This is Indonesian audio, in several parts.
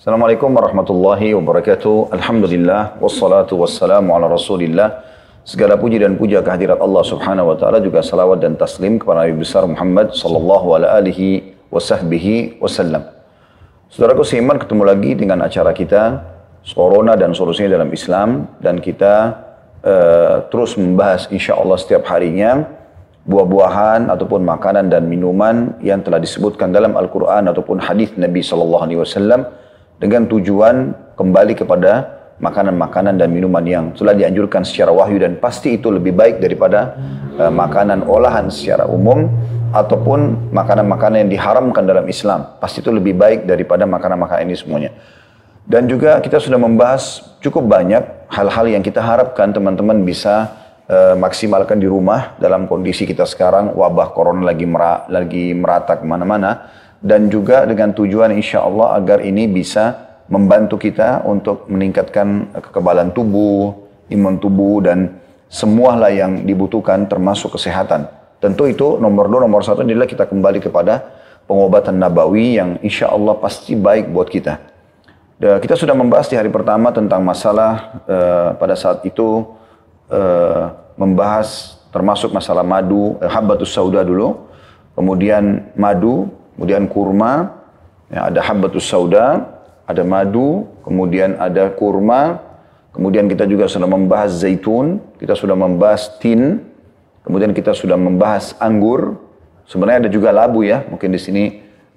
Assalamualaikum warahmatullahi wabarakatuh. Alhamdulillah wassalatu wassalamu ala Rasulillah. Segala puji dan puja kehadirat Allah Subhanahu wa taala juga salawat dan taslim kepada Nabi besar Muhammad sallallahu alaihi wasahbihi wasallam. Saudaraku seiman ketemu lagi dengan acara kita Corona dan solusinya dalam Islam dan kita uh, terus membahas insya Allah setiap harinya buah-buahan ataupun makanan dan minuman yang telah disebutkan dalam Al-Quran ataupun hadis Nabi Sallallahu Alaihi Wasallam dengan tujuan kembali kepada makanan-makanan dan minuman yang telah dianjurkan secara wahyu dan pasti itu lebih baik daripada uh, makanan olahan secara umum ataupun makanan-makanan yang diharamkan dalam Islam. Pasti itu lebih baik daripada makanan-makanan ini semuanya. Dan juga kita sudah membahas cukup banyak hal-hal yang kita harapkan teman-teman bisa uh, maksimalkan di rumah dalam kondisi kita sekarang wabah corona lagi merah, lagi merata ke mana-mana dan juga dengan tujuan insya Allah agar ini bisa membantu kita untuk meningkatkan kekebalan tubuh, imun tubuh dan semualah yang dibutuhkan termasuk kesehatan. Tentu itu nomor dua, nomor satu adalah kita kembali kepada pengobatan nabawi yang insya Allah pasti baik buat kita. Kita sudah membahas di hari pertama tentang masalah uh, pada saat itu uh, membahas termasuk masalah madu, uh, habbatus sauda dulu, kemudian madu, kemudian kurma, ya, ada habbatus sauda, ada madu, kemudian ada kurma, kemudian kita juga sudah membahas zaitun, kita sudah membahas tin, kemudian kita sudah membahas anggur, sebenarnya ada juga labu ya, mungkin di sini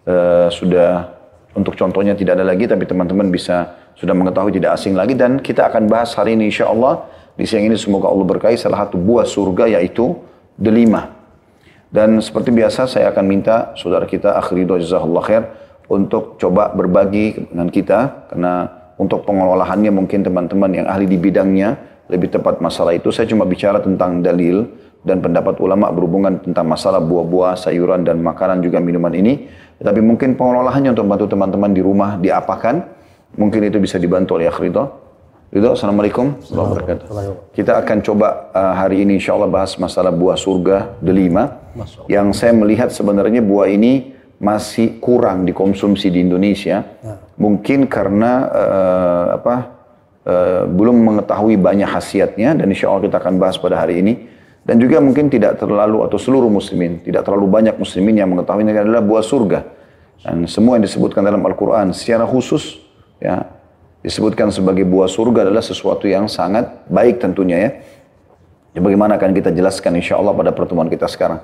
uh, sudah untuk contohnya tidak ada lagi, tapi teman-teman bisa sudah mengetahui tidak asing lagi. Dan kita akan bahas hari ini insya Allah. Di siang ini semoga Allah berkahi salah satu buah surga yaitu delima. Dan seperti biasa saya akan minta saudara kita akhiri jazakallah khair untuk coba berbagi dengan kita karena untuk pengelolaannya mungkin teman-teman yang ahli di bidangnya lebih tepat masalah itu saya cuma bicara tentang dalil dan pendapat ulama berhubungan tentang masalah buah-buah, sayuran dan makanan juga minuman ini. Tapi mungkin pengelolaannya untuk membantu teman-teman di rumah diapakan, mungkin itu bisa dibantu oleh Akhrido. Ridho, Assalamualaikum warahmatullahi Kita akan coba uh, hari ini insya Allah bahas masalah buah surga delima. Yang saya melihat sebenarnya buah ini masih kurang dikonsumsi di Indonesia. Ya. Mungkin karena uh, apa uh, belum mengetahui banyak khasiatnya dan insya Allah kita akan bahas pada hari ini. Dan juga mungkin tidak terlalu atau seluruh muslimin, tidak terlalu banyak muslimin yang mengetahui ini adalah buah surga. Dan semua yang disebutkan dalam Al-Quran secara khusus ya disebutkan sebagai buah surga adalah sesuatu yang sangat baik tentunya ya. ya bagaimana akan kita jelaskan insya Allah pada pertemuan kita sekarang.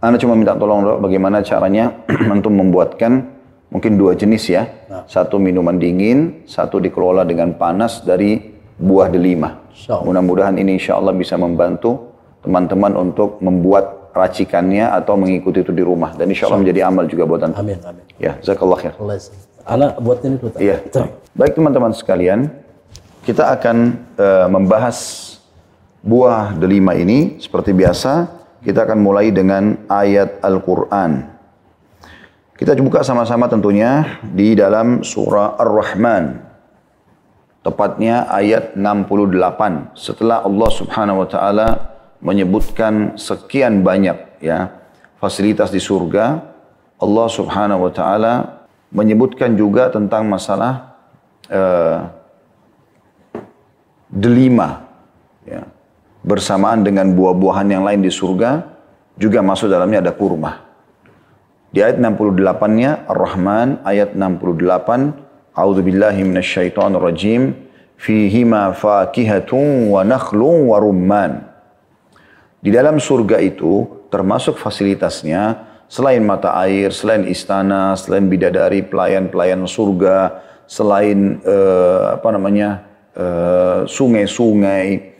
Anda cuma minta tolong dok, bagaimana caranya untuk membuatkan mungkin dua jenis ya. Nah. Satu minuman dingin, satu dikelola dengan panas dari buah delima. Mudah-mudahan ini insya Allah bisa membantu teman-teman untuk membuat racikannya atau mengikuti itu di rumah. Dan insya Allah menjadi amal juga buat anda. Amin, amin. Ya, zakallah khair. Anak buat ini dulu. Iya. Baik teman-teman sekalian, kita akan uh, membahas buah delima ini seperti biasa. Kita akan mulai dengan ayat Al-Quran. Kita buka sama-sama tentunya di dalam surah Ar-Rahman. Tepatnya ayat 68. Setelah Allah subhanahu wa ta'ala menyebutkan sekian banyak ya fasilitas di surga, Allah subhanahu wa ta'ala menyebutkan juga tentang masalah uh, delima ya. bersamaan dengan buah-buahan yang lain di surga juga masuk dalamnya ada kurma. Di ayat 68-nya Ar-Rahman ayat 68 A'udzu billahi minasyaitonir rajim fihima fakihatun wa nakhlun wa rumman. Di dalam surga itu termasuk fasilitasnya Selain mata air, selain istana, selain bidadari, pelayan-pelayan surga, selain uh, apa namanya eh, sungai-sungai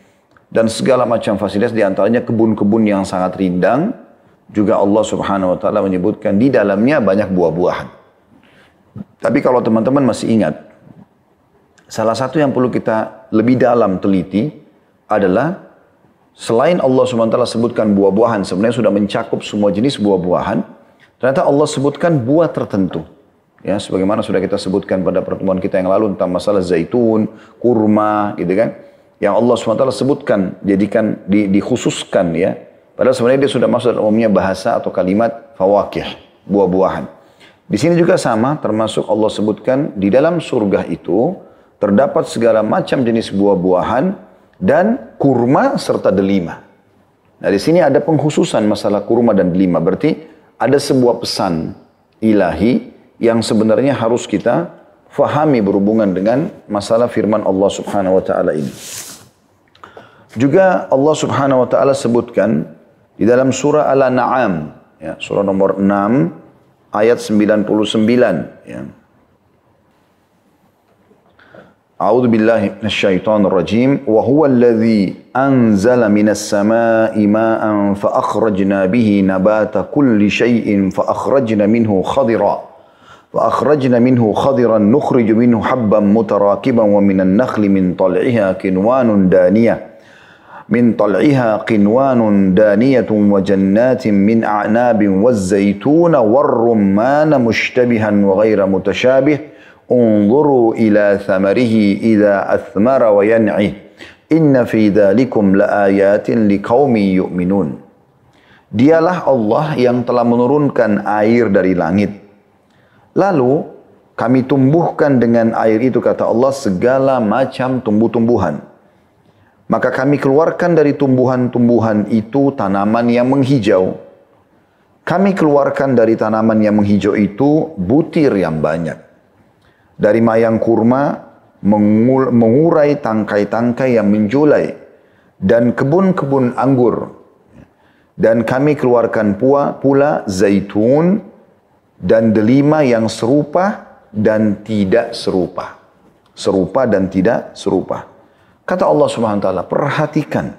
dan segala macam fasilitas di antaranya kebun-kebun yang sangat rindang juga Allah Subhanahu Wa Taala menyebutkan di dalamnya banyak buah-buahan. Tapi kalau teman-teman masih ingat, salah satu yang perlu kita lebih dalam teliti adalah Selain Allah SWT sebutkan buah-buahan, sebenarnya sudah mencakup semua jenis buah-buahan. Ternyata Allah sebutkan buah tertentu. Ya, sebagaimana sudah kita sebutkan pada pertemuan kita yang lalu tentang masalah zaitun, kurma, gitu kan. Yang Allah SWT sebutkan, jadikan, di, dikhususkan ya. Padahal sebenarnya dia sudah masuk dalam umumnya bahasa atau kalimat fawakih, buah-buahan. Di sini juga sama, termasuk Allah sebutkan di dalam surga itu terdapat segala macam jenis buah-buahan dan kurma serta delima. Nah di sini ada penghususan masalah kurma dan delima. Berarti ada sebuah pesan ilahi yang sebenarnya harus kita fahami berhubungan dengan masalah firman Allah Subhanahu wa taala ini. Juga Allah Subhanahu wa taala sebutkan di dalam surah Al-An'am ya, surah nomor 6 ayat 99 ya. أعوذ بالله من الشيطان الرجيم. وهو الذي أنزل من السماء ماء فأخرجنا به نبات كل شيء فأخرجنا منه خضرا فأخرجنا منه خضرا نخرج منه حبا متراكبا ومن النخل من طلعها كنوان دانية من طلعها قنوان دانية وجنات من أعناب والزيتون والرمان مشتبها وغير متشابه Unzuru ila samarihi idza athmara wa yan'ih. Inna fi dhalikum laayatin liqaumi yu'minun. Dialah Allah yang telah menurunkan air dari langit. Lalu kami tumbuhkan dengan air itu kata Allah segala macam tumbuh-tumbuhan. Maka kami keluarkan dari tumbuhan-tumbuhan itu tanaman yang menghijau. Kami keluarkan dari tanaman yang menghijau itu butir yang banyak dari mayang kurma mengurai tangkai-tangkai yang menjulai dan kebun-kebun anggur. Dan kami keluarkan pula, pula zaitun dan delima yang serupa dan tidak serupa. Serupa dan tidak serupa. Kata Allah Subhanahu wa taala, perhatikan.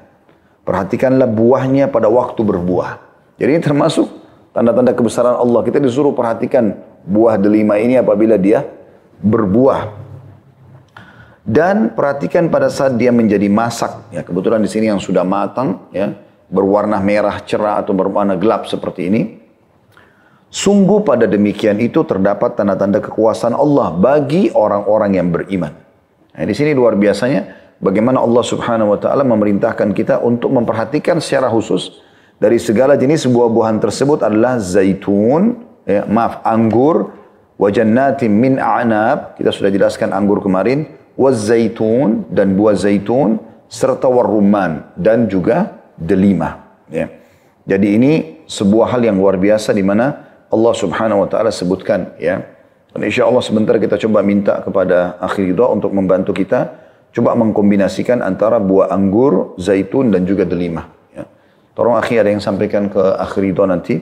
Perhatikanlah buahnya pada waktu berbuah. Jadi ini termasuk tanda-tanda kebesaran Allah. Kita disuruh perhatikan buah delima ini apabila dia berbuah. Dan perhatikan pada saat dia menjadi masak. Ya, kebetulan di sini yang sudah matang, ya, berwarna merah cerah atau berwarna gelap seperti ini. Sungguh pada demikian itu terdapat tanda-tanda kekuasaan Allah bagi orang-orang yang beriman. Nah, di sini luar biasanya bagaimana Allah Subhanahu wa taala memerintahkan kita untuk memperhatikan secara khusus dari segala jenis buah-buahan tersebut adalah zaitun, ya, maaf, anggur, wajannatin min a'nab, kita sudah jelaskan anggur kemarin, zaitun dan buah zaitun serta warruman dan juga delima, ya. Jadi ini sebuah hal yang luar biasa di mana Allah Subhanahu wa taala sebutkan ya. Dan insya Allah sebentar kita coba minta kepada akhir doa untuk membantu kita Coba mengkombinasikan antara buah anggur, zaitun dan juga delima. Ya. Tolong akhir ada yang sampaikan ke akhir itu nanti.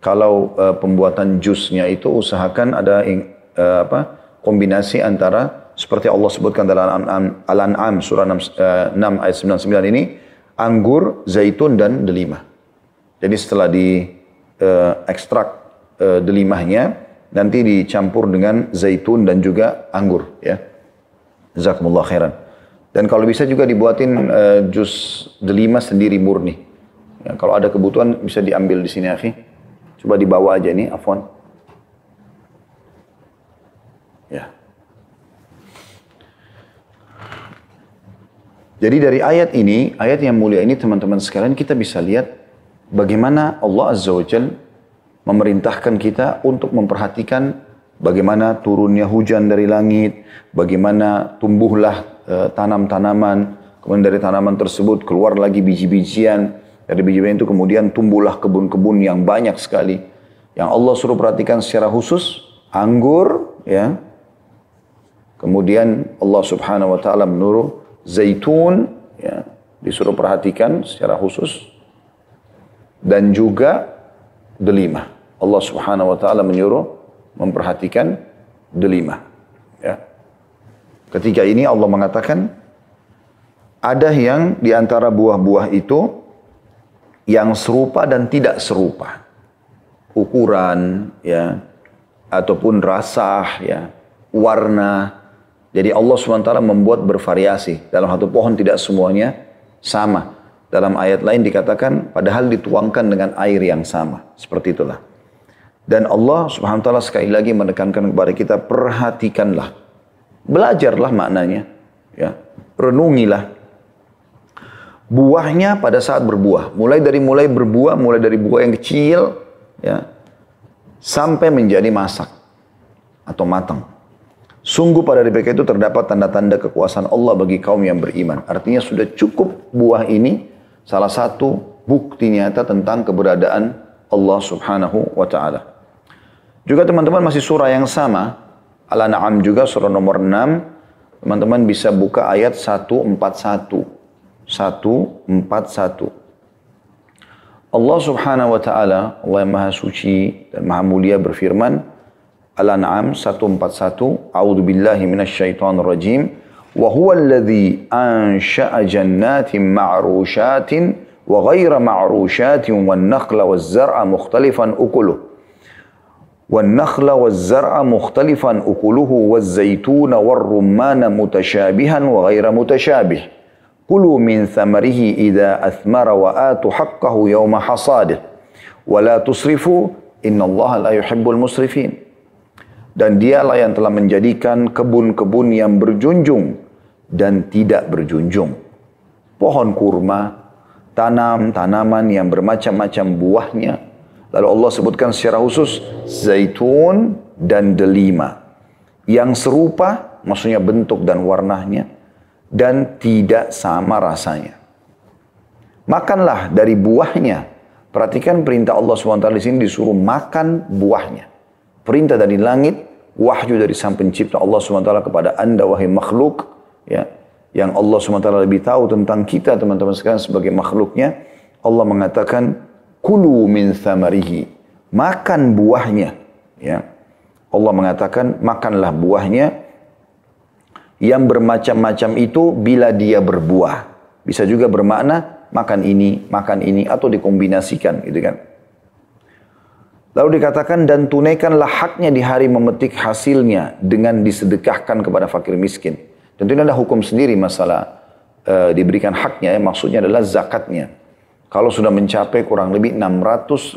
Kalau uh, pembuatan jusnya itu usahakan ada uh, apa kombinasi antara seperti Allah sebutkan dalam Al-An'am surah 6, uh, 6 ayat 99 ini anggur, zaitun dan delima. Jadi setelah di uh, ekstrak uh, delimahnya nanti dicampur dengan zaitun dan juga anggur ya. Jazakumullah khairan. Dan kalau bisa juga dibuatin uh, jus delima sendiri murni. Ya, kalau ada kebutuhan bisa diambil di sini, akhi. Coba dibawa aja nih, afwan. Ya. Jadi dari ayat ini, ayat yang mulia ini teman-teman sekalian kita bisa lihat bagaimana Allah Azza wa Jal memerintahkan kita untuk memperhatikan bagaimana turunnya hujan dari langit, bagaimana tumbuhlah Eh, tanam-tanaman, kemudian dari tanaman tersebut keluar lagi biji-bijian, dari biji-bijian itu kemudian tumbuhlah kebun-kebun yang banyak sekali. Yang Allah suruh perhatikan secara khusus, anggur, ya. Kemudian Allah subhanahu wa ta'ala menuruh zaitun, ya, disuruh perhatikan secara khusus. Dan juga delima. Allah subhanahu wa ta'ala menyuruh memperhatikan delima. Ya. Ketika ini Allah mengatakan ada yang di antara buah-buah itu yang serupa dan tidak serupa. Ukuran ya ataupun rasa ya, warna. Jadi Allah SWT membuat bervariasi. Dalam satu pohon tidak semuanya sama. Dalam ayat lain dikatakan padahal dituangkan dengan air yang sama. Seperti itulah. Dan Allah SWT sekali lagi menekankan kepada kita perhatikanlah Belajarlah maknanya. Ya. Renungilah. Buahnya pada saat berbuah. Mulai dari mulai berbuah, mulai dari buah yang kecil, ya, sampai menjadi masak. atau matang. Sungguh pada mereka itu terdapat tanda-tanda kekuasaan Allah bagi kaum yang beriman. Artinya sudah cukup buah ini salah satu bukti nyata tentang keberadaan Allah subhanahu wa ta'ala. Juga teman-teman masih surah yang sama. Al-An'am juga surah nomor 6. Teman-teman bisa buka ayat 141. 141. Allah subhanahu wa ta'ala, Allah yang maha suci dan maha mulia berfirman, Al-An'am 141, A'udhu billahi minasyaitan rajim, wa huwa alladhi ansha'a jannatin ma'rushatin wa ghaira ma'rushatin wan nakhla waz zar'a mukhtalifan ukuluh. والنخل والزرع مختلفا أكله والزيتون والرمان متشابها وغير متشابه Kulu min thamarihi idha athmara wa atu haqqahu yawma hasadih. Wa la tusrifu innallaha la yuhibbul musrifin. Dan dialah yang telah menjadikan kebun-kebun yang berjunjung dan tidak berjunjung. Pohon kurma, tanam tanaman yang bermacam-macam buahnya. Lalu Allah sebutkan secara khusus zaitun dan delima. Yang serupa, maksudnya bentuk dan warnanya dan tidak sama rasanya. Makanlah dari buahnya. Perhatikan perintah Allah SWT di sini disuruh makan buahnya. Perintah dari langit, wahyu dari sang pencipta Allah SWT kepada anda wahai makhluk. Ya, yang Allah SWT lebih tahu tentang kita teman-teman sekalian sebagai makhluknya. Allah mengatakan, Kulu min thamarihi. Makan buahnya. Ya. Allah mengatakan, makanlah buahnya yang bermacam-macam itu bila dia berbuah. Bisa juga bermakna makan ini, makan ini atau dikombinasikan gitu kan. Lalu dikatakan dan tunaikanlah haknya di hari memetik hasilnya dengan disedekahkan kepada fakir miskin. Tentu ini ada hukum sendiri masalah e, diberikan haknya ya, maksudnya adalah zakatnya. Kalau sudah mencapai kurang lebih 652.8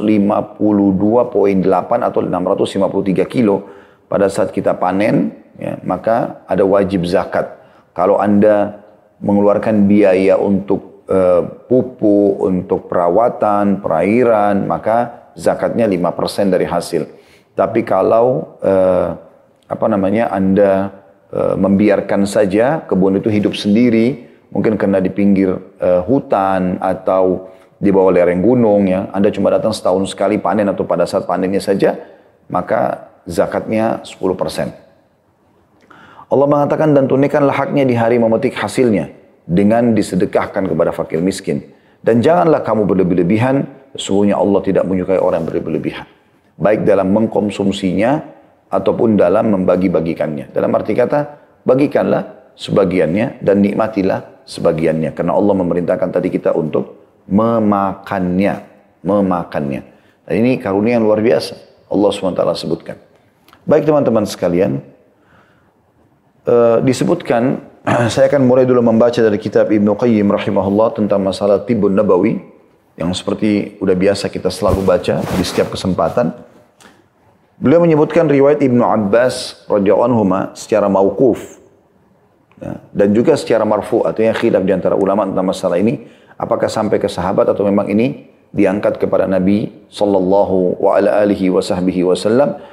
atau 653 kilo pada saat kita panen, ya, maka ada wajib zakat. Kalau Anda mengeluarkan biaya untuk uh, pupuk, untuk perawatan, perairan, maka zakatnya 5% dari hasil. Tapi kalau uh, apa namanya Anda uh, membiarkan saja kebun itu hidup sendiri, mungkin karena di pinggir uh, hutan atau di bawah lereng gunung ya, Anda cuma datang setahun sekali panen atau pada saat panennya saja, maka zakatnya 10%. Allah mengatakan dan tunaikanlah haknya di hari memetik hasilnya dengan disedekahkan kepada fakir miskin. Dan janganlah kamu berlebih-lebihan, sesungguhnya Allah tidak menyukai orang yang berlebih-lebihan. Baik dalam mengkonsumsinya ataupun dalam membagi-bagikannya. Dalam arti kata, bagikanlah sebagiannya dan nikmatilah sebagiannya. Karena Allah memerintahkan tadi kita untuk memakannya. Memakannya. Dan ini karunia yang luar biasa. Allah SWT sebutkan. Baik teman-teman sekalian, Eh, disebutkan, saya akan mulai dulu membaca dari kitab Ibnu Qayyim rahimahullah tentang masalah tibun nabawi yang seperti udah biasa kita selalu baca di setiap kesempatan. Beliau menyebutkan riwayat Ibnu Abbas radhiyallahu secara mauquf ya, dan juga secara marfu artinya khilaf di antara ulama tentang masalah ini apakah sampai ke sahabat atau memang ini diangkat kepada Nabi sallallahu wa ala wa wasallam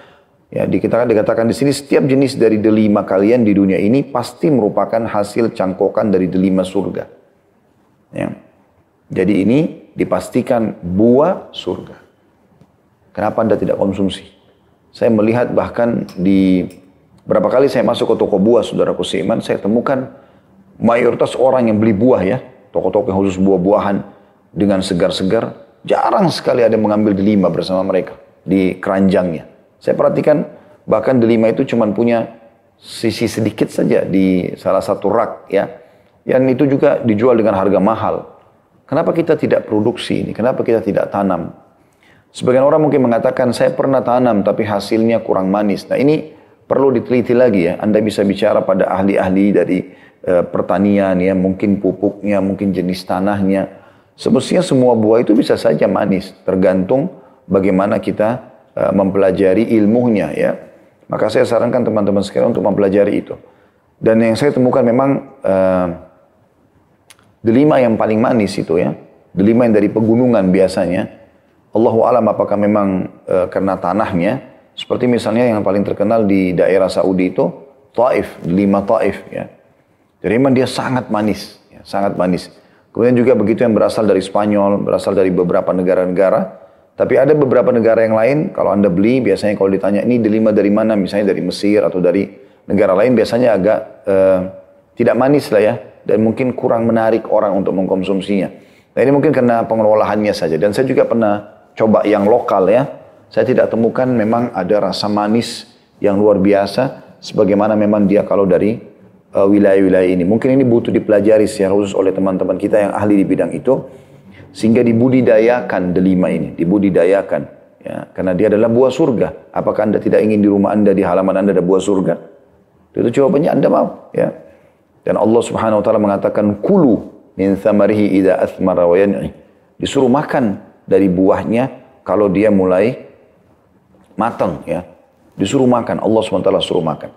Ya, dikatakan, dikatakan di sini setiap jenis dari delima kalian di dunia ini pasti merupakan hasil cangkokan dari delima surga. Ya. Jadi ini dipastikan buah surga. Kenapa anda tidak konsumsi? Saya melihat bahkan di berapa kali saya masuk ke toko buah, saudaraku seiman, saya temukan mayoritas orang yang beli buah ya, toko-toko yang khusus buah-buahan dengan segar-segar, jarang sekali ada yang mengambil delima bersama mereka di keranjangnya. Saya perhatikan bahkan delima itu cuma punya sisi sedikit saja di salah satu rak ya. Yang itu juga dijual dengan harga mahal. Kenapa kita tidak produksi ini? Kenapa kita tidak tanam? Sebagian orang mungkin mengatakan saya pernah tanam tapi hasilnya kurang manis. Nah ini perlu diteliti lagi ya. Anda bisa bicara pada ahli-ahli dari e, pertanian ya, mungkin pupuknya, mungkin jenis tanahnya. Semestinya semua buah itu bisa saja manis, tergantung bagaimana kita mempelajari ilmunya ya. Maka saya sarankan teman-teman sekalian untuk mempelajari itu. Dan yang saya temukan memang uh, delima yang paling manis itu ya. Delima yang dari pegunungan biasanya. Allahu alam apakah memang uh, karena tanahnya Seperti misalnya yang paling terkenal di daerah Saudi itu Taif, lima Taif ya. Jadi memang dia sangat manis, ya, sangat manis. Kemudian juga begitu yang berasal dari Spanyol, berasal dari beberapa negara-negara. Tapi ada beberapa negara yang lain, kalau Anda beli, biasanya kalau ditanya ini delima dari mana, misalnya dari Mesir atau dari negara lain, biasanya agak uh, tidak manis lah ya. Dan mungkin kurang menarik orang untuk mengkonsumsinya. Nah ini mungkin karena pengelolaannya saja. Dan saya juga pernah coba yang lokal ya. Saya tidak temukan memang ada rasa manis yang luar biasa sebagaimana memang dia kalau dari uh, wilayah-wilayah ini. Mungkin ini butuh dipelajari secara khusus oleh teman-teman kita yang ahli di bidang itu sehingga dibudidayakan delima ini, dibudidayakan ya karena dia adalah buah surga. Apakah Anda tidak ingin di rumah Anda di halaman Anda ada buah surga? Itu jawabannya Anda mau ya. Dan Allah Subhanahu wa taala mengatakan kulu min thamarihi idza athmara wa yan'i. Disuruh makan dari buahnya kalau dia mulai matang ya. Disuruh makan, Allah SWT suruh makan.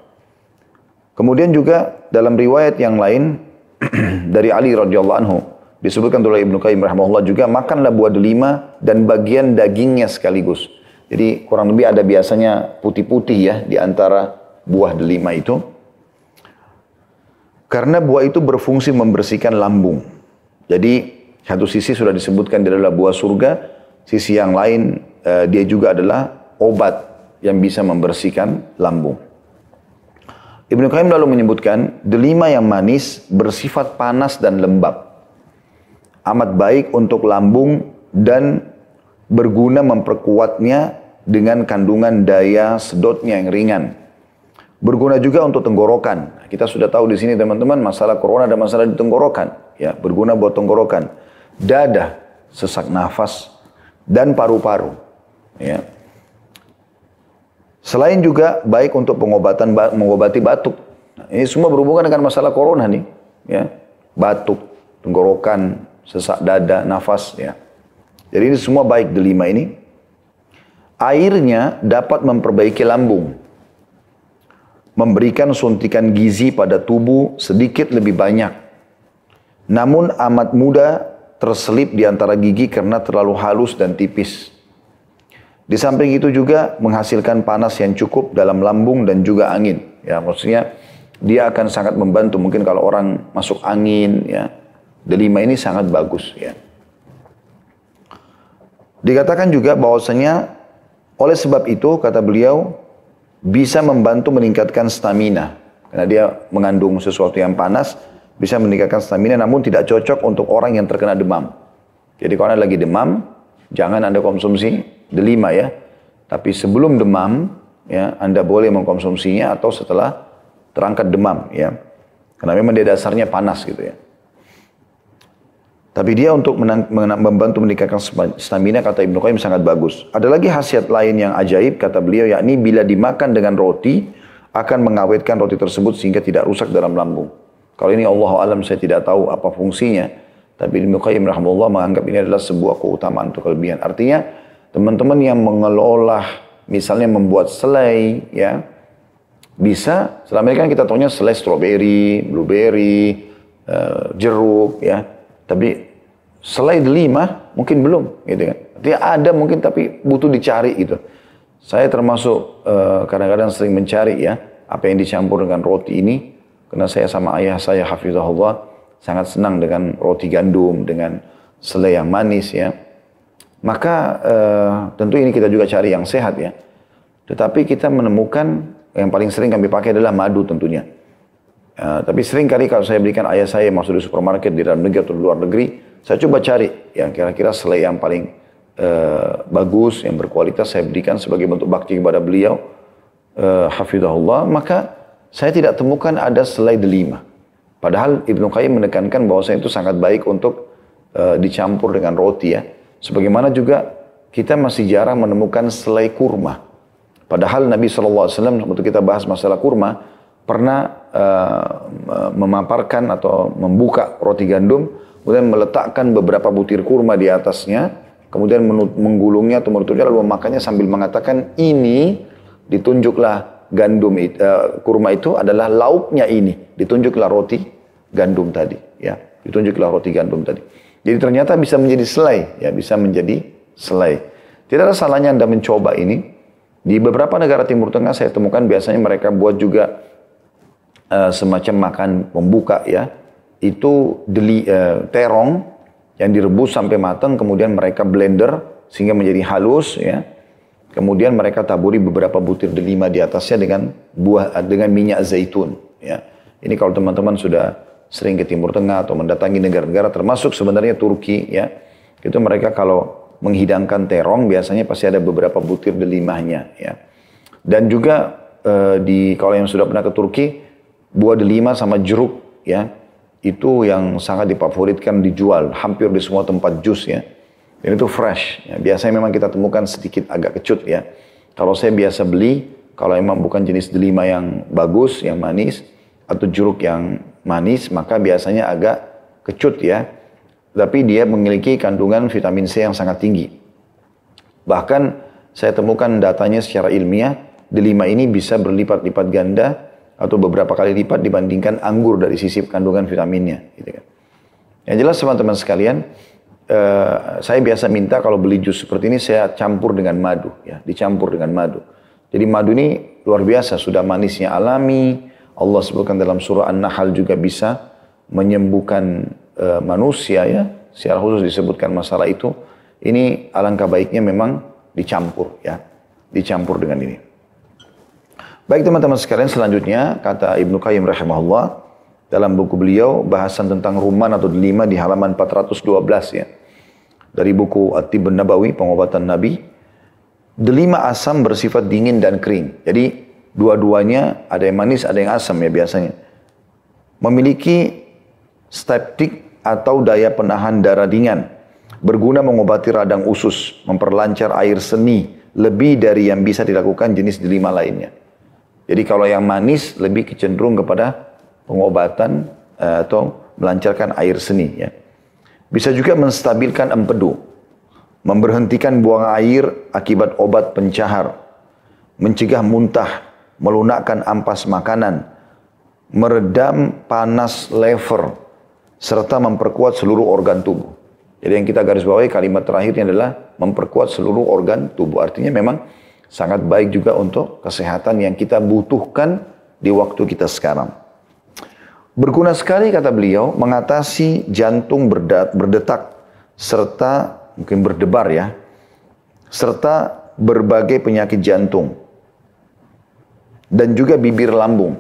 Kemudian juga dalam riwayat yang lain dari Ali radhiyallahu anhu disebutkan oleh Ibnu Qayyim rahimahullah juga makanlah buah delima dan bagian dagingnya sekaligus. Jadi kurang lebih ada biasanya putih-putih ya di antara buah delima itu. Karena buah itu berfungsi membersihkan lambung. Jadi satu sisi sudah disebutkan dia adalah buah surga, sisi yang lain uh, dia juga adalah obat yang bisa membersihkan lambung. Ibnu Qayyim lalu menyebutkan, delima yang manis bersifat panas dan lembab. Amat baik untuk lambung dan berguna memperkuatnya dengan kandungan daya sedotnya yang ringan. Berguna juga untuk tenggorokan. Kita sudah tahu di sini teman-teman masalah corona ada masalah di tenggorokan. Ya, berguna buat tenggorokan. Dada, sesak nafas, dan paru-paru. Ya. Selain juga baik untuk pengobatan mengobati batuk. Nah, ini semua berhubungan dengan masalah corona nih, ya. Batuk, tenggorokan, sesak dada, nafas, ya. Jadi ini semua baik delima ini. Airnya dapat memperbaiki lambung. Memberikan suntikan gizi pada tubuh sedikit lebih banyak. Namun amat mudah terselip di antara gigi karena terlalu halus dan tipis. Di samping itu juga menghasilkan panas yang cukup dalam lambung dan juga angin. Ya, maksudnya dia akan sangat membantu. Mungkin kalau orang masuk angin, ya, delima ini sangat bagus. Ya. Dikatakan juga bahwasanya oleh sebab itu kata beliau bisa membantu meningkatkan stamina karena dia mengandung sesuatu yang panas bisa meningkatkan stamina namun tidak cocok untuk orang yang terkena demam. Jadi kalau anda lagi demam jangan anda konsumsi delima ya. Tapi sebelum demam, ya Anda boleh mengkonsumsinya atau setelah terangkat demam ya. Karena memang dia dasarnya panas gitu ya. Tapi dia untuk membantu meningkatkan stamina kata Ibnu Qayyim sangat bagus. Ada lagi khasiat lain yang ajaib kata beliau yakni bila dimakan dengan roti akan mengawetkan roti tersebut sehingga tidak rusak dalam lambung. Kalau ini Allah alam saya tidak tahu apa fungsinya. Tapi Ibnu Qayyim rahimahullah menganggap ini adalah sebuah keutamaan untuk kelebihan. Artinya Teman-teman yang mengelola, misalnya membuat selai, ya, bisa. Selama ini kan kita tahunya selai strawberry, blueberry, uh, jeruk, ya. Tapi selai delima mungkin belum, gitu kan. Dia ada mungkin tapi butuh dicari gitu. Saya termasuk eh, kadang-kadang sering mencari ya apa yang dicampur dengan roti ini karena saya sama ayah saya hafizahullah sangat senang dengan roti gandum dengan selai yang manis ya maka uh, tentu ini kita juga cari yang sehat ya. Tetapi kita menemukan yang paling sering kami pakai adalah madu tentunya. Uh, tapi sering kali kalau saya berikan ayah saya masuk di supermarket di dalam negeri atau di luar negeri, saya coba cari yang kira-kira selai yang paling uh, bagus, yang berkualitas saya berikan sebagai bentuk bakti kepada beliau, uh, hafidahullah, maka saya tidak temukan ada selai delima. Padahal Ibnu Qayyim menekankan bahwa saya itu sangat baik untuk uh, dicampur dengan roti ya. Sebagaimana juga kita masih jarang menemukan selai kurma. Padahal Nabi SAW waktu kita bahas masalah kurma pernah uh, memaparkan atau membuka roti gandum kemudian meletakkan beberapa butir kurma di atasnya kemudian menggulungnya atau menutupnya lalu memakannya sambil mengatakan ini ditunjuklah gandum uh, kurma itu adalah lauknya ini ditunjuklah roti gandum tadi ya ditunjuklah roti gandum tadi jadi ternyata bisa menjadi selai, ya bisa menjadi selai. Tidak ada salahnya Anda mencoba ini. Di beberapa negara Timur Tengah saya temukan biasanya mereka buat juga uh, semacam makan pembuka ya. Itu deli, uh, terong yang direbus sampai matang, kemudian mereka blender sehingga menjadi halus ya. Kemudian mereka taburi beberapa butir delima di atasnya dengan buah dengan minyak zaitun ya. Ini kalau teman-teman sudah sering ke Timur Tengah atau mendatangi negara-negara termasuk sebenarnya Turki ya. Itu mereka kalau menghidangkan terong biasanya pasti ada beberapa butir delimahnya ya. Dan juga e, di kalau yang sudah pernah ke Turki buah delima sama jeruk ya itu yang sangat difavoritkan dijual hampir di semua tempat jus ya. Dan itu fresh. Ya. Biasanya memang kita temukan sedikit agak kecut ya. Kalau saya biasa beli, kalau memang bukan jenis delima yang bagus, yang manis, atau jeruk yang manis, maka biasanya agak kecut ya tapi dia memiliki kandungan vitamin C yang sangat tinggi. Bahkan saya temukan datanya secara ilmiah, delima ini bisa berlipat-lipat ganda atau beberapa kali lipat dibandingkan anggur dari sisi kandungan vitaminnya. Gitu kan. Yang jelas teman-teman sekalian, eh, saya biasa minta kalau beli jus seperti ini saya campur dengan madu, ya, dicampur dengan madu. Jadi madu ini luar biasa, sudah manisnya alami. Allah sebutkan dalam surah An-Nahl juga bisa menyembuhkan e, manusia ya, secara khusus disebutkan masalah itu, ini alangkah baiknya memang dicampur ya, dicampur dengan ini. Baik teman-teman sekalian selanjutnya kata Ibnu Qayyim rahimahullah dalam buku beliau bahasan tentang ruman atau delima di halaman 412 ya. Dari buku At-Tibun Nabawi, pengobatan Nabi. Delima asam bersifat dingin dan kering. Jadi dua-duanya ada yang manis, ada yang asam ya biasanya. Memiliki steptik atau daya penahan darah dingin. Berguna mengobati radang usus, memperlancar air seni, lebih dari yang bisa dilakukan jenis delima lainnya. Jadi kalau yang manis lebih cenderung kepada pengobatan uh, atau melancarkan air seni. Ya. Bisa juga menstabilkan empedu, memberhentikan buang air akibat obat pencahar, mencegah muntah, melunakkan ampas makanan, meredam panas lever, serta memperkuat seluruh organ tubuh. Jadi yang kita garis bawahi kalimat terakhirnya adalah memperkuat seluruh organ tubuh. Artinya memang sangat baik juga untuk kesehatan yang kita butuhkan di waktu kita sekarang. Berguna sekali kata beliau mengatasi jantung berdetak serta mungkin berdebar ya. Serta berbagai penyakit jantung dan juga bibir lambung.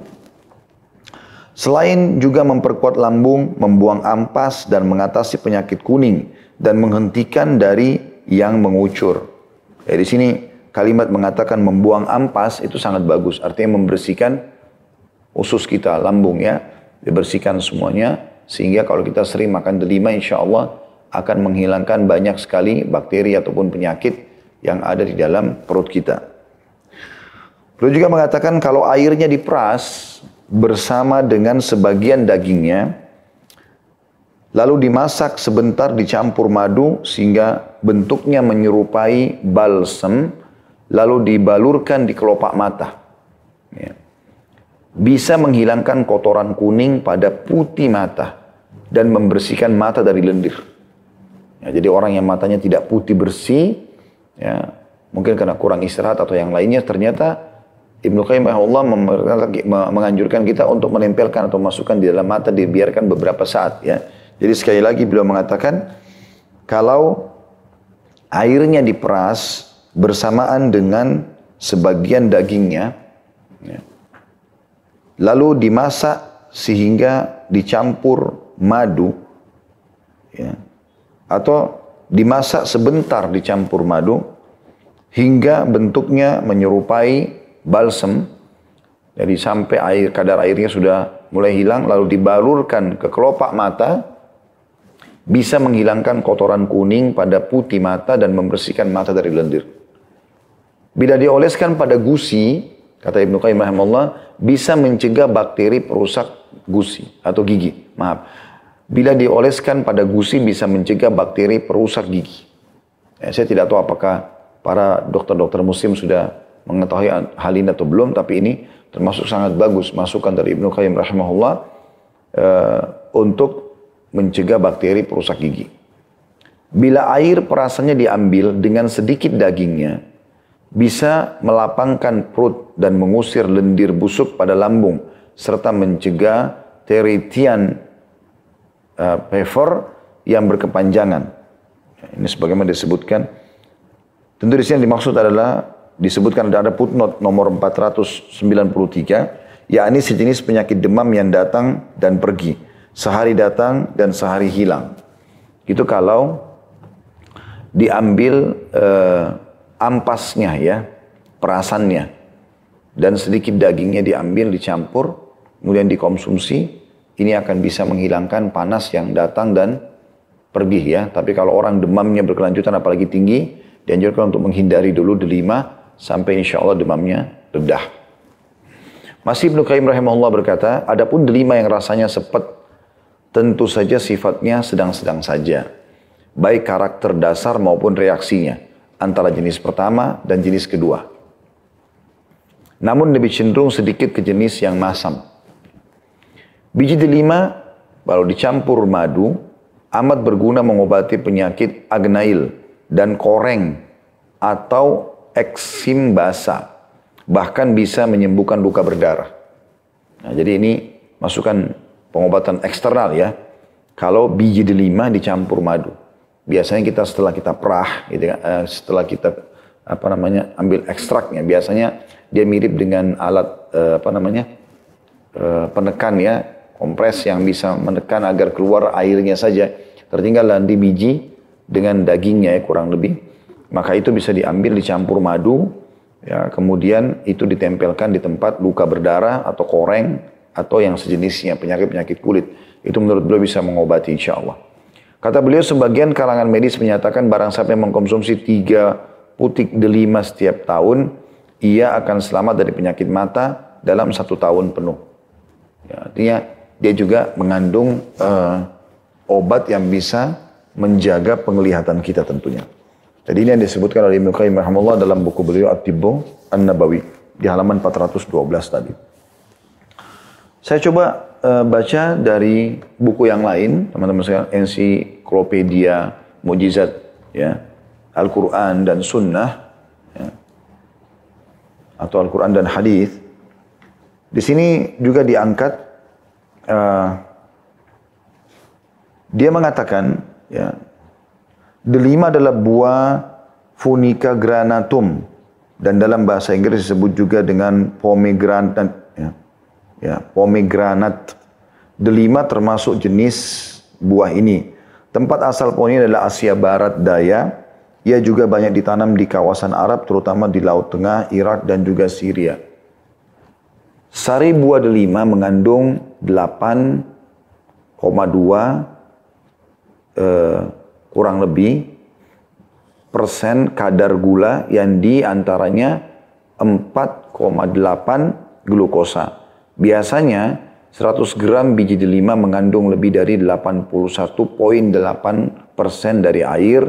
Selain juga memperkuat lambung, membuang ampas dan mengatasi penyakit kuning dan menghentikan dari yang mengucur. Ya, di sini kalimat mengatakan membuang ampas itu sangat bagus, artinya membersihkan usus kita, lambung ya, dibersihkan semuanya sehingga kalau kita sering makan delima insya Allah akan menghilangkan banyak sekali bakteri ataupun penyakit yang ada di dalam perut kita. Beliau juga mengatakan kalau airnya diperas, bersama dengan sebagian dagingnya, lalu dimasak sebentar dicampur madu sehingga bentuknya menyerupai balsem, lalu dibalurkan di kelopak mata. Ya. Bisa menghilangkan kotoran kuning pada putih mata dan membersihkan mata dari lendir. Ya, jadi orang yang matanya tidak putih bersih, ya, mungkin karena kurang istirahat atau yang lainnya, ternyata Ibnu Qayyim Allah menganjurkan kita untuk menempelkan atau masukkan di dalam mata dibiarkan beberapa saat ya. Jadi sekali lagi beliau mengatakan kalau airnya diperas bersamaan dengan sebagian dagingnya ya, lalu dimasak sehingga dicampur madu ya, atau dimasak sebentar dicampur madu hingga bentuknya menyerupai balsem, jadi sampai air kadar airnya sudah mulai hilang, lalu dibalurkan ke kelopak mata, bisa menghilangkan kotoran kuning pada putih mata dan membersihkan mata dari lendir. Bila dioleskan pada gusi, kata Ibnu Qayyim rahimahullah, bisa mencegah bakteri perusak gusi atau gigi. Maaf. Bila dioleskan pada gusi bisa mencegah bakteri perusak gigi. Ya, saya tidak tahu apakah para dokter-dokter muslim sudah mengetahui hal ini atau belum, tapi ini termasuk sangat bagus masukan dari Ibnu Qayyim rahimahullah uh, untuk mencegah bakteri perusak gigi. Bila air perasannya diambil dengan sedikit dagingnya, bisa melapangkan perut dan mengusir lendir busuk pada lambung serta mencegah teritian uh, pever yang berkepanjangan. Ini sebagaimana disebutkan. Tentu di sini dimaksud adalah disebutkan ada footnote nomor 493, yakni sejenis penyakit demam yang datang dan pergi, sehari datang dan sehari hilang. Itu kalau diambil uh, ampasnya ya, perasannya. Dan sedikit dagingnya diambil, dicampur, kemudian dikonsumsi. Ini akan bisa menghilangkan panas yang datang dan pergi ya. Tapi kalau orang demamnya berkelanjutan apalagi tinggi, dianjurkan untuk menghindari dulu delima sampai insya Allah demamnya redah. Masih Ibnu Qayyim rahimahullah berkata, adapun delima yang rasanya sepet, tentu saja sifatnya sedang-sedang saja. Baik karakter dasar maupun reaksinya antara jenis pertama dan jenis kedua. Namun lebih cenderung sedikit ke jenis yang masam. Biji delima, kalau dicampur madu, amat berguna mengobati penyakit agnail dan koreng atau eksim basah. Bahkan bisa menyembuhkan luka berdarah. Nah, jadi ini masukan pengobatan eksternal ya. Kalau biji delima dicampur madu biasanya kita setelah kita perah gitu kan, setelah kita apa namanya ambil ekstraknya biasanya dia mirip dengan alat uh, apa namanya uh, penekan ya kompres yang bisa menekan agar keluar airnya saja. Tertinggal di biji dengan dagingnya ya kurang lebih. Maka itu bisa diambil dicampur madu ya kemudian itu ditempelkan di tempat luka berdarah atau koreng atau yang sejenisnya penyakit-penyakit kulit. Itu menurut beliau bisa mengobati insya Allah. Kata beliau sebagian kalangan medis menyatakan barang siapa yang mengkonsumsi tiga putik delima setiap tahun, ia akan selamat dari penyakit mata dalam satu tahun penuh. Ya, artinya dia juga mengandung uh, obat yang bisa menjaga penglihatan kita tentunya. Jadi ini yang disebutkan oleh Ibnu Qayyim rahimahullah dalam buku beliau At-Tibbu An-Nabawi di halaman 412 tadi. Saya coba uh, baca dari buku yang lain, teman-teman sekalian, ensiklopedia mujizat ya, Al-Quran dan Sunnah, ya, atau Al-Quran dan Hadis. Di sini juga diangkat, uh, dia mengatakan, ya, delima adalah buah Funica granatum dan dalam bahasa Inggris disebut juga dengan pomegranate ya, ya, pomegranat. Delima termasuk jenis buah ini. Tempat asal pohon ini adalah Asia Barat Daya. Ia juga banyak ditanam di kawasan Arab, terutama di Laut Tengah, Irak, dan juga Syria. Sari buah delima mengandung 8,2 eh, kurang lebih persen kadar gula yang di antaranya 4,8 glukosa. Biasanya 100 gram biji delima mengandung lebih dari 81.8 persen dari air,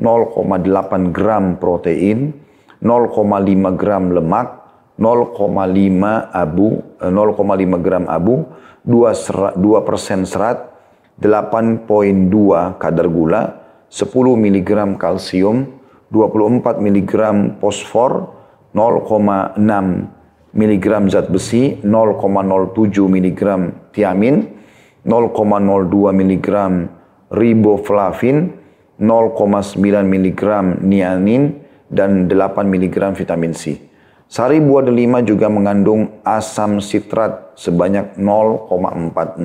0,8 gram protein, 0,5 gram lemak, 0,5 abu, 0,5 eh, gram abu, 2 persen serat, 8,2 kadar gula, 10 mg kalsium, 24 mg fosfor, 0,6 miligram zat besi, 0,07 miligram tiamin, 0,02 miligram riboflavin, 0,9 miligram nianin, dan 8 miligram vitamin C. Sari buah delima juga mengandung asam sitrat sebanyak 0,46.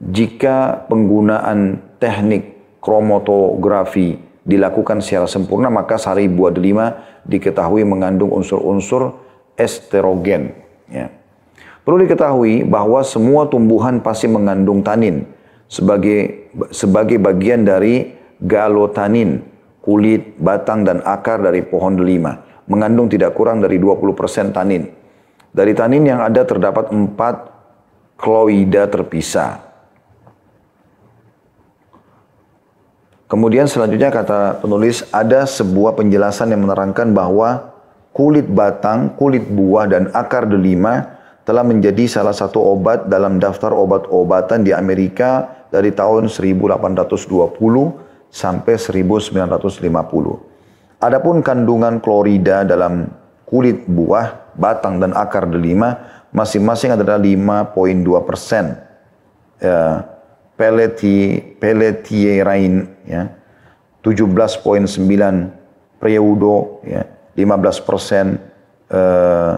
Jika penggunaan teknik kromatografi dilakukan secara sempurna, maka sari buah delima diketahui mengandung unsur-unsur estrogen. Ya. Perlu diketahui bahwa semua tumbuhan pasti mengandung tanin sebagai sebagai bagian dari galotanin, kulit, batang, dan akar dari pohon delima. Mengandung tidak kurang dari 20% tanin. Dari tanin yang ada terdapat empat kloida terpisah. Kemudian selanjutnya kata penulis ada sebuah penjelasan yang menerangkan bahwa kulit batang, kulit buah, dan akar delima telah menjadi salah satu obat dalam daftar obat-obatan di Amerika dari tahun 1820 sampai 1950. Adapun kandungan klorida dalam kulit buah, batang dan akar delima masing-masing adalah 5.2 persen. Ya, peleti, peletierain, ya, 17.9 preudo, ya, 15 persen uh,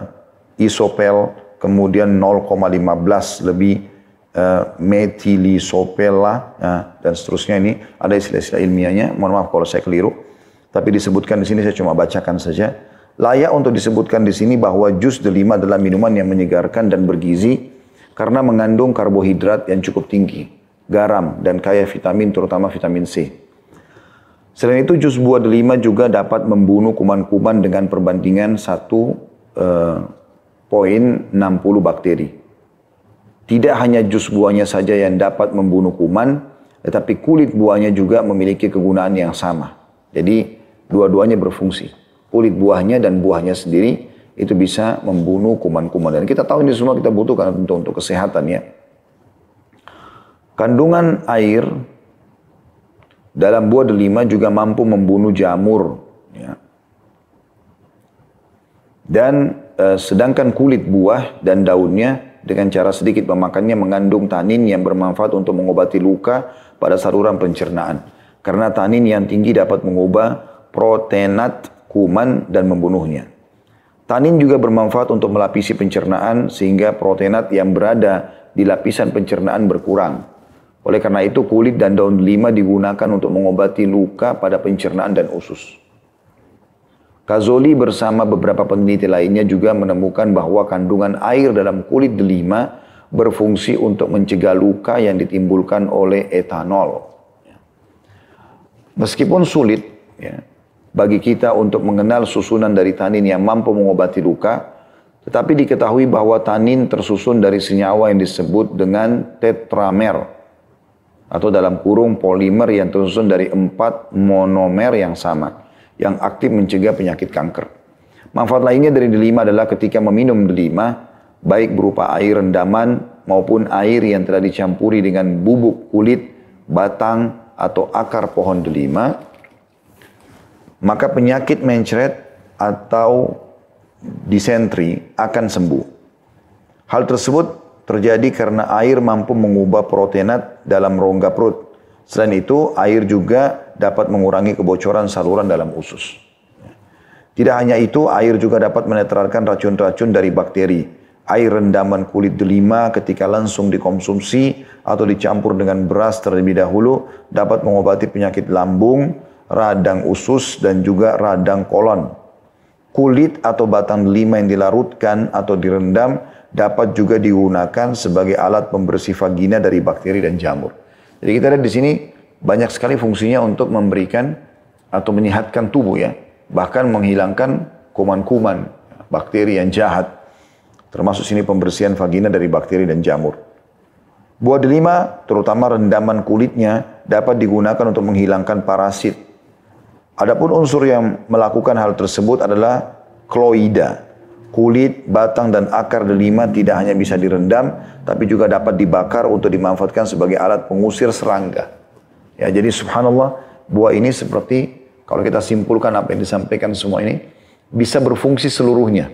isopel, kemudian 0,15 lebih uh, metilisopela, ya, dan seterusnya ini ada istilah-istilah ilmiahnya. Mohon maaf kalau saya keliru, tapi disebutkan di sini saya cuma bacakan saja. Layak untuk disebutkan di sini bahwa jus delima adalah minuman yang menyegarkan dan bergizi karena mengandung karbohidrat yang cukup tinggi, garam dan kaya vitamin terutama vitamin C. Selain itu jus buah delima juga dapat membunuh kuman-kuman dengan perbandingan 1 eh, poin 60 bakteri. Tidak hanya jus buahnya saja yang dapat membunuh kuman, tetapi kulit buahnya juga memiliki kegunaan yang sama. Jadi dua-duanya berfungsi kulit buahnya dan buahnya sendiri itu bisa membunuh kuman-kuman. Dan kita tahu ini semua kita butuhkan untuk, untuk kesehatan ya. Kandungan air dalam buah delima juga mampu membunuh jamur. Ya. Dan eh, sedangkan kulit buah dan daunnya dengan cara sedikit memakannya mengandung tanin yang bermanfaat untuk mengobati luka pada saluran pencernaan. Karena tanin yang tinggi dapat mengubah proteinat kuman dan membunuhnya. Tanin juga bermanfaat untuk melapisi pencernaan sehingga proteinat yang berada di lapisan pencernaan berkurang. Oleh karena itu kulit dan daun delima digunakan untuk mengobati luka pada pencernaan dan usus. Kazoli bersama beberapa peneliti lainnya juga menemukan bahwa kandungan air dalam kulit delima berfungsi untuk mencegah luka yang ditimbulkan oleh etanol. Meskipun sulit, ya, bagi kita untuk mengenal susunan dari tanin yang mampu mengobati luka, tetapi diketahui bahwa tanin tersusun dari senyawa yang disebut dengan tetramer atau dalam kurung polimer yang tersusun dari empat monomer yang sama yang aktif mencegah penyakit kanker. Manfaat lainnya dari delima adalah ketika meminum delima, baik berupa air rendaman maupun air yang telah dicampuri dengan bubuk kulit, batang, atau akar pohon delima, maka penyakit mencret atau disentri akan sembuh. Hal tersebut terjadi karena air mampu mengubah proteinat dalam rongga perut. Selain itu, air juga dapat mengurangi kebocoran saluran dalam usus. Tidak hanya itu, air juga dapat menetralkan racun-racun dari bakteri. Air rendaman kulit delima ketika langsung dikonsumsi atau dicampur dengan beras terlebih dahulu dapat mengobati penyakit lambung, radang usus dan juga radang kolon. Kulit atau batang delima yang dilarutkan atau direndam dapat juga digunakan sebagai alat pembersih vagina dari bakteri dan jamur. Jadi kita lihat di sini banyak sekali fungsinya untuk memberikan atau menyehatkan tubuh ya. Bahkan menghilangkan kuman-kuman, bakteri yang jahat. Termasuk sini pembersihan vagina dari bakteri dan jamur. Buah delima, terutama rendaman kulitnya, dapat digunakan untuk menghilangkan parasit Adapun unsur yang melakukan hal tersebut adalah kloida. Kulit, batang, dan akar delima tidak hanya bisa direndam, tapi juga dapat dibakar untuk dimanfaatkan sebagai alat pengusir serangga. Ya, jadi subhanallah, buah ini seperti kalau kita simpulkan apa yang disampaikan semua ini, bisa berfungsi seluruhnya.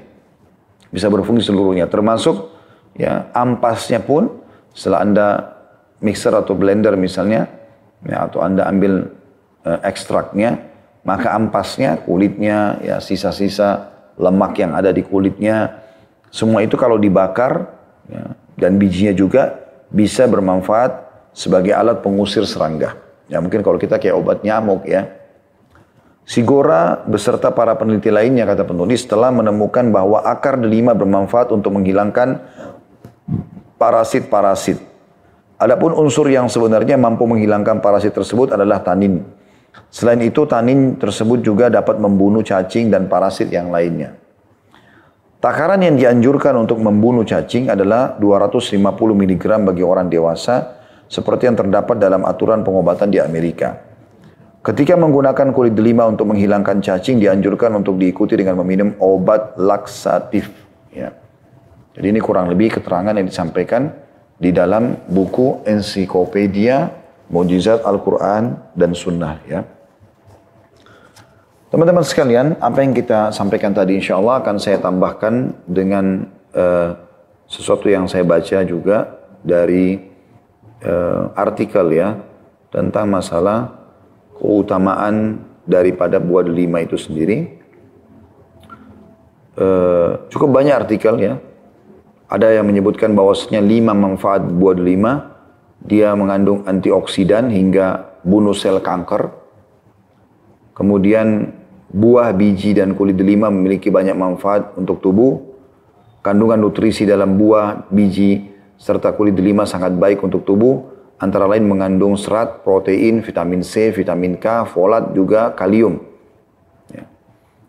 Bisa berfungsi seluruhnya, termasuk ya ampasnya pun setelah Anda mixer atau blender misalnya, ya, atau Anda ambil uh, ekstraknya, maka ampasnya, kulitnya, ya sisa-sisa lemak yang ada di kulitnya, semua itu kalau dibakar ya, dan bijinya juga bisa bermanfaat sebagai alat pengusir serangga. Ya mungkin kalau kita kayak obat nyamuk ya. Sigora beserta para peneliti lainnya kata penulis telah menemukan bahwa akar delima bermanfaat untuk menghilangkan parasit-parasit. Adapun unsur yang sebenarnya mampu menghilangkan parasit tersebut adalah tanin. Selain itu, tanin tersebut juga dapat membunuh cacing dan parasit yang lainnya. Takaran yang dianjurkan untuk membunuh cacing adalah 250 mg bagi orang dewasa, seperti yang terdapat dalam aturan pengobatan di Amerika. Ketika menggunakan kulit delima untuk menghilangkan cacing, dianjurkan untuk diikuti dengan meminum obat laksatif. Ya. Jadi ini kurang lebih keterangan yang disampaikan di dalam buku ensiklopedia Mujizat Al-Quran dan Sunnah ya. Teman-teman sekalian, apa yang kita sampaikan tadi insya Allah akan saya tambahkan dengan uh, sesuatu yang saya baca juga dari uh, artikel ya tentang masalah keutamaan daripada buah delima itu sendiri. Uh, cukup banyak artikel ya. Ada yang menyebutkan bahwasanya lima manfaat buah delima, dia mengandung antioksidan hingga bunuh sel kanker. Kemudian Buah, biji, dan kulit delima memiliki banyak manfaat untuk tubuh. Kandungan nutrisi dalam buah, biji, serta kulit delima sangat baik untuk tubuh. Antara lain mengandung serat, protein, vitamin C, vitamin K, folat, juga kalium. Ya.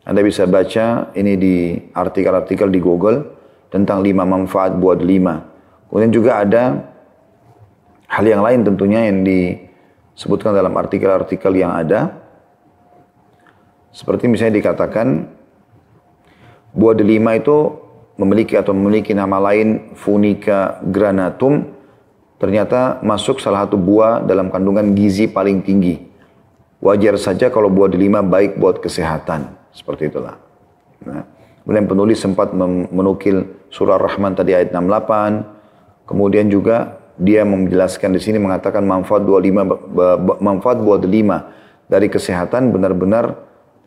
Anda bisa baca ini di artikel-artikel di Google tentang lima manfaat buah delima. Kemudian juga ada hal yang lain tentunya yang disebutkan dalam artikel-artikel yang ada seperti misalnya dikatakan buah delima itu memiliki atau memiliki nama lain Funica granatum ternyata masuk salah satu buah dalam kandungan gizi paling tinggi. Wajar saja kalau buah delima baik buat kesehatan. Seperti itulah. Nah, kemudian penulis sempat menukil surah Rahman tadi ayat 68. Kemudian juga dia menjelaskan di sini mengatakan manfaat buah lima manfaat buah delima dari kesehatan benar-benar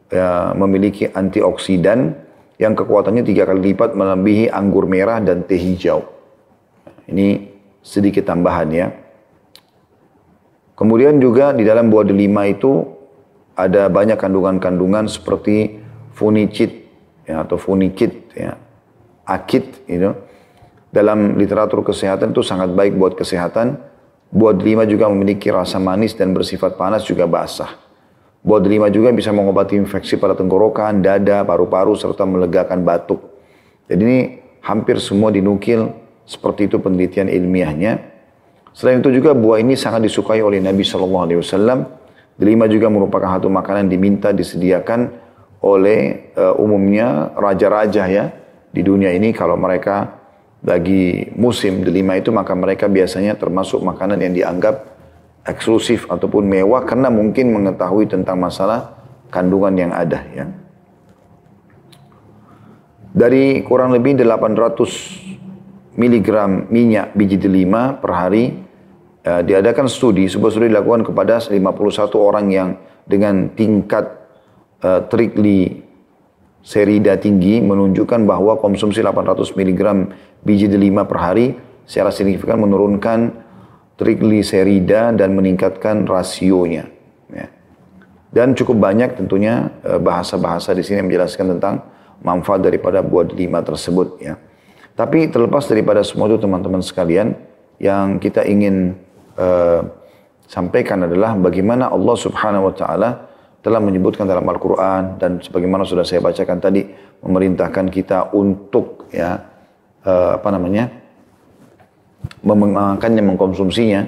ya, memiliki antioksidan yang kekuatannya tiga kali lipat melebihi anggur merah dan teh hijau. Ini sedikit tambahan ya. Kemudian juga di dalam buah delima itu ada banyak kandungan-kandungan seperti funicid ya, atau funicid ya, akid you know. Dalam literatur kesehatan itu sangat baik buat kesehatan. Buah delima juga memiliki rasa manis dan bersifat panas juga basah. Buah delima juga bisa mengobati infeksi pada tenggorokan, dada, paru-paru, serta melegakan batuk. Jadi ini hampir semua dinukil seperti itu penelitian ilmiahnya. Selain itu juga buah ini sangat disukai oleh Nabi Shallallahu Alaihi Wasallam. Delima juga merupakan satu makanan diminta disediakan oleh uh, umumnya raja-raja ya di dunia ini kalau mereka lagi musim delima itu maka mereka biasanya termasuk makanan yang dianggap eksklusif ataupun mewah karena mungkin mengetahui tentang masalah kandungan yang ada ya. Dari kurang lebih 800 mg minyak biji delima per hari uh, diadakan studi, sebuah studi dilakukan kepada 51 orang yang dengan tingkat uh, triglycerida tinggi menunjukkan bahwa konsumsi 800 mg biji delima per hari secara signifikan menurunkan trigliserida dan meningkatkan rasionya. Ya. Dan cukup banyak tentunya eh, bahasa-bahasa di sini menjelaskan tentang manfaat daripada buah delima tersebut. Ya. Tapi terlepas daripada semua itu teman-teman sekalian, yang kita ingin uh, sampaikan adalah bagaimana Allah Subhanahu Wa Taala telah menyebutkan dalam Al-Quran dan sebagaimana sudah saya bacakan tadi memerintahkan kita untuk ya uh, apa namanya memakannya, mengkonsumsinya.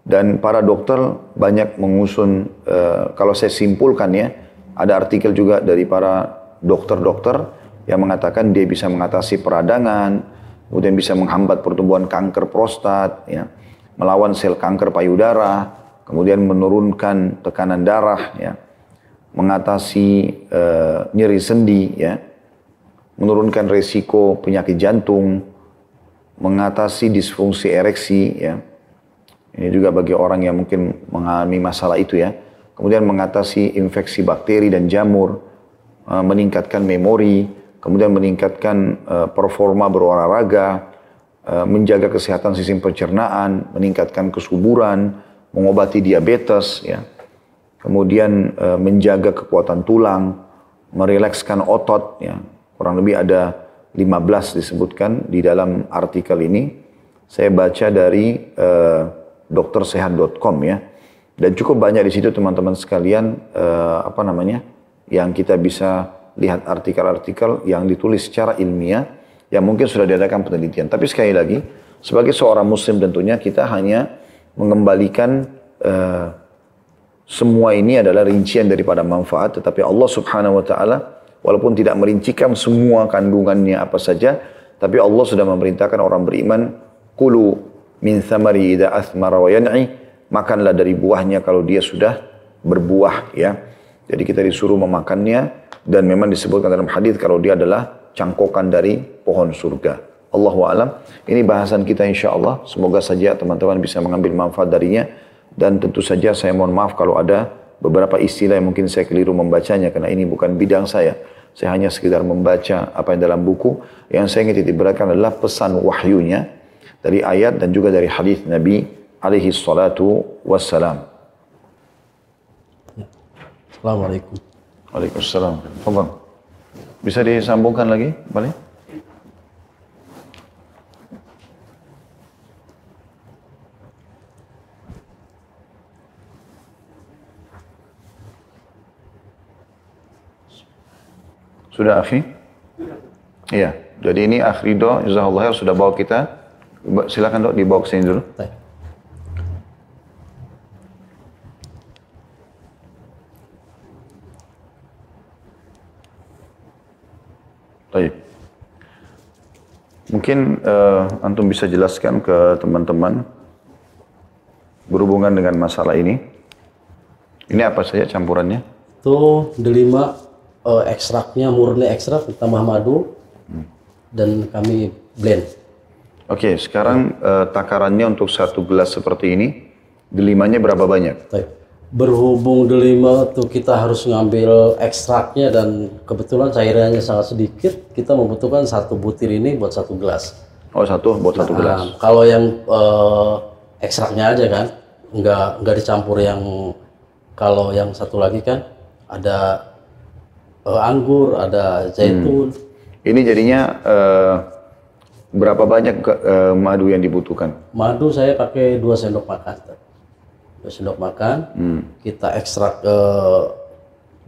Dan para dokter banyak mengusun, uh, kalau saya simpulkan ya, ada artikel juga dari para dokter-dokter yang mengatakan dia bisa mengatasi peradangan, kemudian bisa menghambat pertumbuhan kanker prostat, ya, melawan sel kanker payudara, kemudian menurunkan tekanan darah, ya, mengatasi uh, nyeri sendi, ya, menurunkan resiko penyakit jantung, mengatasi disfungsi ereksi ya. Ini juga bagi orang yang mungkin mengalami masalah itu ya. Kemudian mengatasi infeksi bakteri dan jamur, eh, meningkatkan memori, kemudian meningkatkan eh, performa berolahraga, menjaga kesehatan sistem pencernaan, meningkatkan kesuburan, mengobati diabetes ya. Kemudian menjaga kekuatan tulang, merilekskan otot ya. Kurang lebih ada 15 disebutkan di dalam artikel ini. Saya baca dari uh, doktersehat.com ya. Dan cukup banyak di situ teman-teman sekalian uh, apa namanya yang kita bisa lihat artikel-artikel yang ditulis secara ilmiah yang mungkin sudah diadakan penelitian. Tapi sekali lagi sebagai seorang muslim tentunya kita hanya mengembalikan uh, semua ini adalah rincian daripada manfaat tetapi Allah Subhanahu wa taala Walaupun tidak merincikan semua kandungannya apa saja, tapi Allah sudah memerintahkan orang beriman, kulu min thamari idha athmara wa yan'i, makanlah dari buahnya kalau dia sudah berbuah ya. Jadi kita disuruh memakannya dan memang disebutkan dalam hadis kalau dia adalah cangkokan dari pohon surga. Allahu alam. Ini bahasan kita insya Allah. Semoga saja teman-teman bisa mengambil manfaat darinya. Dan tentu saja saya mohon maaf kalau ada beberapa istilah yang mungkin saya keliru membacanya karena ini bukan bidang saya. Saya hanya sekedar membaca apa yang dalam buku. Yang saya ingin titipkan adalah pesan wahyunya dari ayat dan juga dari hadis Nabi alaihi salatu wassalam. Assalamualaikum. Waalaikumsalam. Bisa disambungkan lagi, balik? Sudah akhi? Iya. Jadi ini akh Ridho, Jazakallah sudah bawa kita. Silakan dok dibawa ke sini dulu. Baik. Baik. Mungkin uh, antum bisa jelaskan ke teman-teman berhubungan dengan masalah ini. Ini apa saja campurannya? Itu delima uh, ekstraknya murni ekstrak ditambah madu dan kami blend. Oke, sekarang uh, takarannya untuk satu gelas seperti ini, delimanya berapa banyak? Baik. Berhubung delima tuh kita harus ngambil ekstraknya dan kebetulan cairannya sangat sedikit, kita membutuhkan satu butir ini buat satu gelas. Oh satu buat satu gelas. Nah, kalau yang eh, ekstraknya aja kan, nggak nggak dicampur yang kalau yang satu lagi kan ada eh, anggur, ada zaitun. Ini jadinya uh, berapa banyak uh, madu yang dibutuhkan? Madu saya pakai dua sendok makan. Dua sendok makan, kita ekstrak eh,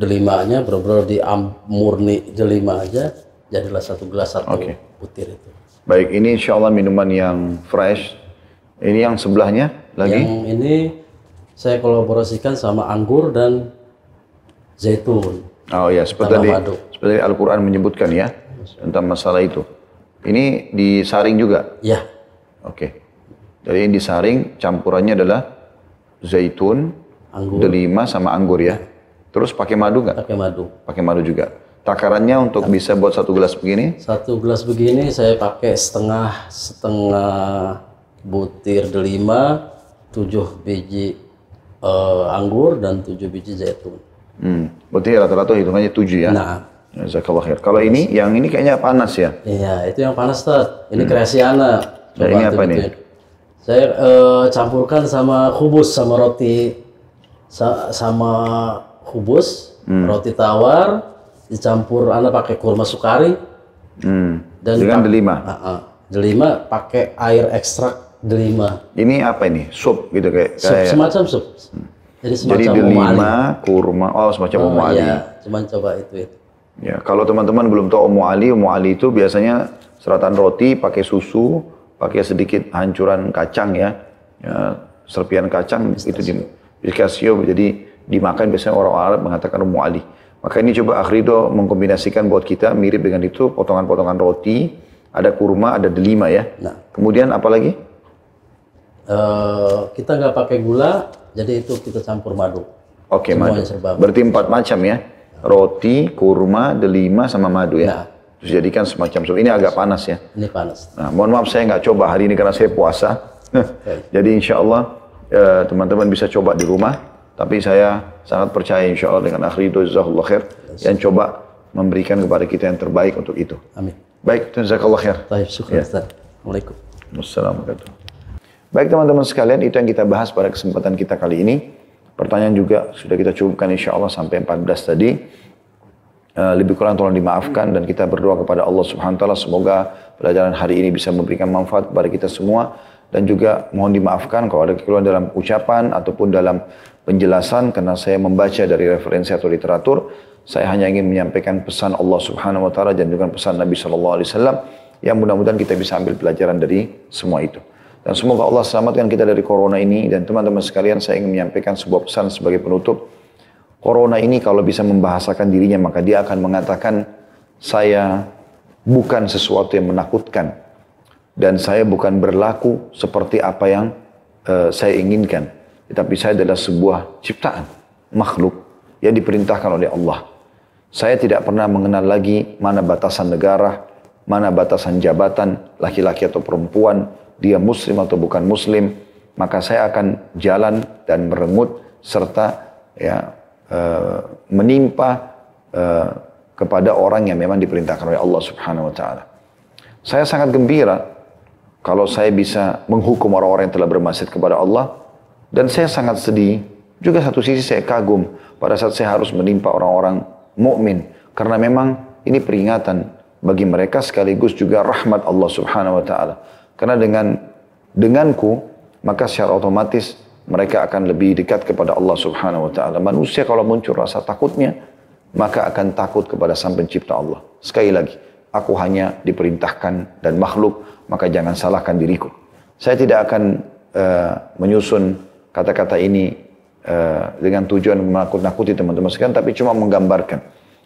delimanya, benar-benar di am- murni delima aja, jadilah satu gelas satu Oke. butir itu. Baik, ini insya Allah minuman yang fresh. Ini yang sebelahnya lagi. Yang ini saya kolaborasikan sama anggur dan zaitun. Oh ya, seperti tadi, seperti Al-Quran menyebutkan ya tentang masalah itu. Ini disaring juga. Ya, Oke. Jadi ini disaring, campurannya adalah zaitun, anggur delima sama anggur ya. Terus pakai madu nggak? pakai madu. Pakai madu juga. Takarannya untuk bisa buat satu gelas begini, Satu gelas begini saya pakai setengah setengah butir delima, tujuh biji eh, anggur dan tujuh biji zaitun. Hmm, berarti rata-rata hitungannya tujuh ya. Nah, Jazakallah khair. Kalau ini, yang ini kayaknya panas ya. iya itu yang panas Tad. Ini kreasi anak. Nah, ini apa nih? Saya eh, campurkan sama kubus sama roti sa- sama kubus, Hmm. roti tawar dicampur anak pakai kurma sukari Hmm. dan Dengan delima. Ah, ah. delima pakai air ekstrak delima. Ini apa ini? Sup gitu kayak. Sup, kayak semacam sup. Jadi semacam jadi delima, kurma, oh semacam Oh, umu ali. Iya, cuman coba itu itu. Ya, kalau teman-teman belum tahu umu ali, umu ali itu biasanya seratan roti pakai susu, pakai sedikit hancuran kacang ya, ya serpian kacang itu di pistachio jadi dimakan biasanya orang Arab mengatakan umu ali. Maka ini coba Akhrido mengkombinasikan buat kita mirip dengan itu potongan-potongan roti, ada kurma, ada delima ya. Nah. Kemudian apa lagi? Eh, kita nggak pakai gula, jadi itu kita campur madu. Oke, Semuanya madu. serba. Berarti empat macam ya. Roti, kurma, delima, sama madu ya. Nah. Terus jadikan semacam sup. Ini agak panas ya. Ini panas. Nah, mohon maaf saya nggak coba hari ini karena saya puasa. Jadi insya Allah eh, teman-teman bisa coba di rumah. Tapi saya sangat percaya insya Allah dengan akhir itu jazakallah khair. Yang coba memberikan kepada kita yang terbaik untuk itu. Amin. Baik, jazakallah khair. Baik, syukur Ya. Assalamualaikum. Wassalamualaikum. Baik teman-teman sekalian, itu yang kita bahas pada kesempatan kita kali ini. Pertanyaan juga sudah kita cukupkan insya Allah sampai 14 tadi. Eh, lebih kurang tolong dimaafkan dan kita berdoa kepada Allah Subhanahu wa taala semoga pelajaran hari ini bisa memberikan manfaat kepada kita semua dan juga mohon dimaafkan kalau ada kekeliruan dalam ucapan ataupun dalam penjelasan karena saya membaca dari referensi atau literatur saya hanya ingin menyampaikan pesan Allah Subhanahu wa taala dan juga pesan Nabi sallallahu alaihi wasallam yang mudah-mudahan kita bisa ambil pelajaran dari semua itu. Dan semoga Allah selamatkan kita dari corona ini dan teman-teman sekalian saya ingin menyampaikan sebuah pesan sebagai penutup. Corona ini kalau bisa membahasakan dirinya maka dia akan mengatakan saya bukan sesuatu yang menakutkan dan saya bukan berlaku seperti apa yang eh, saya inginkan. Tetapi saya adalah sebuah ciptaan, makhluk yang diperintahkan oleh Allah. Saya tidak pernah mengenal lagi mana batasan negara, mana batasan jabatan, laki-laki atau perempuan, dia muslim atau bukan muslim, maka saya akan jalan dan merengut serta ya uh, menimpa uh, kepada orang yang memang diperintahkan oleh Allah Subhanahu wa taala. Saya sangat gembira kalau saya bisa menghukum orang-orang yang telah bermaksiat kepada Allah dan saya sangat sedih juga satu sisi saya kagum pada saat saya harus menimpa orang-orang mukmin karena memang ini peringatan bagi mereka sekaligus juga rahmat Allah Subhanahu wa taala. Karena dengan denganku maka secara otomatis mereka akan lebih dekat kepada Allah Subhanahu wa taala. Manusia kalau muncul rasa takutnya maka akan takut kepada Sang Pencipta Allah. Sekali lagi, aku hanya diperintahkan dan makhluk, maka jangan salahkan diriku. Saya tidak akan uh, menyusun kata-kata ini uh, dengan tujuan menakut-nakuti teman-teman sekalian, tapi cuma menggambarkan.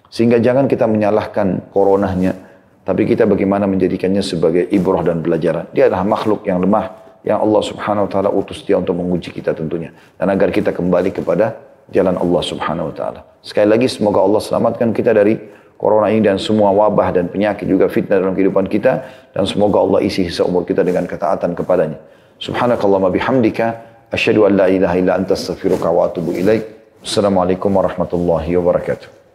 Sehingga jangan kita menyalahkan coronanya, tapi kita bagaimana menjadikannya sebagai ibrah dan pelajaran. Dia adalah makhluk yang lemah, yang Allah subhanahu wa ta'ala utus dia untuk menguji kita tentunya. Dan agar kita kembali kepada jalan Allah subhanahu wa ta'ala. Sekali lagi semoga Allah selamatkan kita dari corona ini dan semua wabah dan penyakit juga fitnah dalam kehidupan kita. Dan semoga Allah isi sisa umur kita dengan ketaatan kepadanya. Subhanakallahumma bihamdika. Asyadu an la ilaha illa anta astaghfiruka wa atubu. Assalamualaikum warahmatullahi wabarakatuh.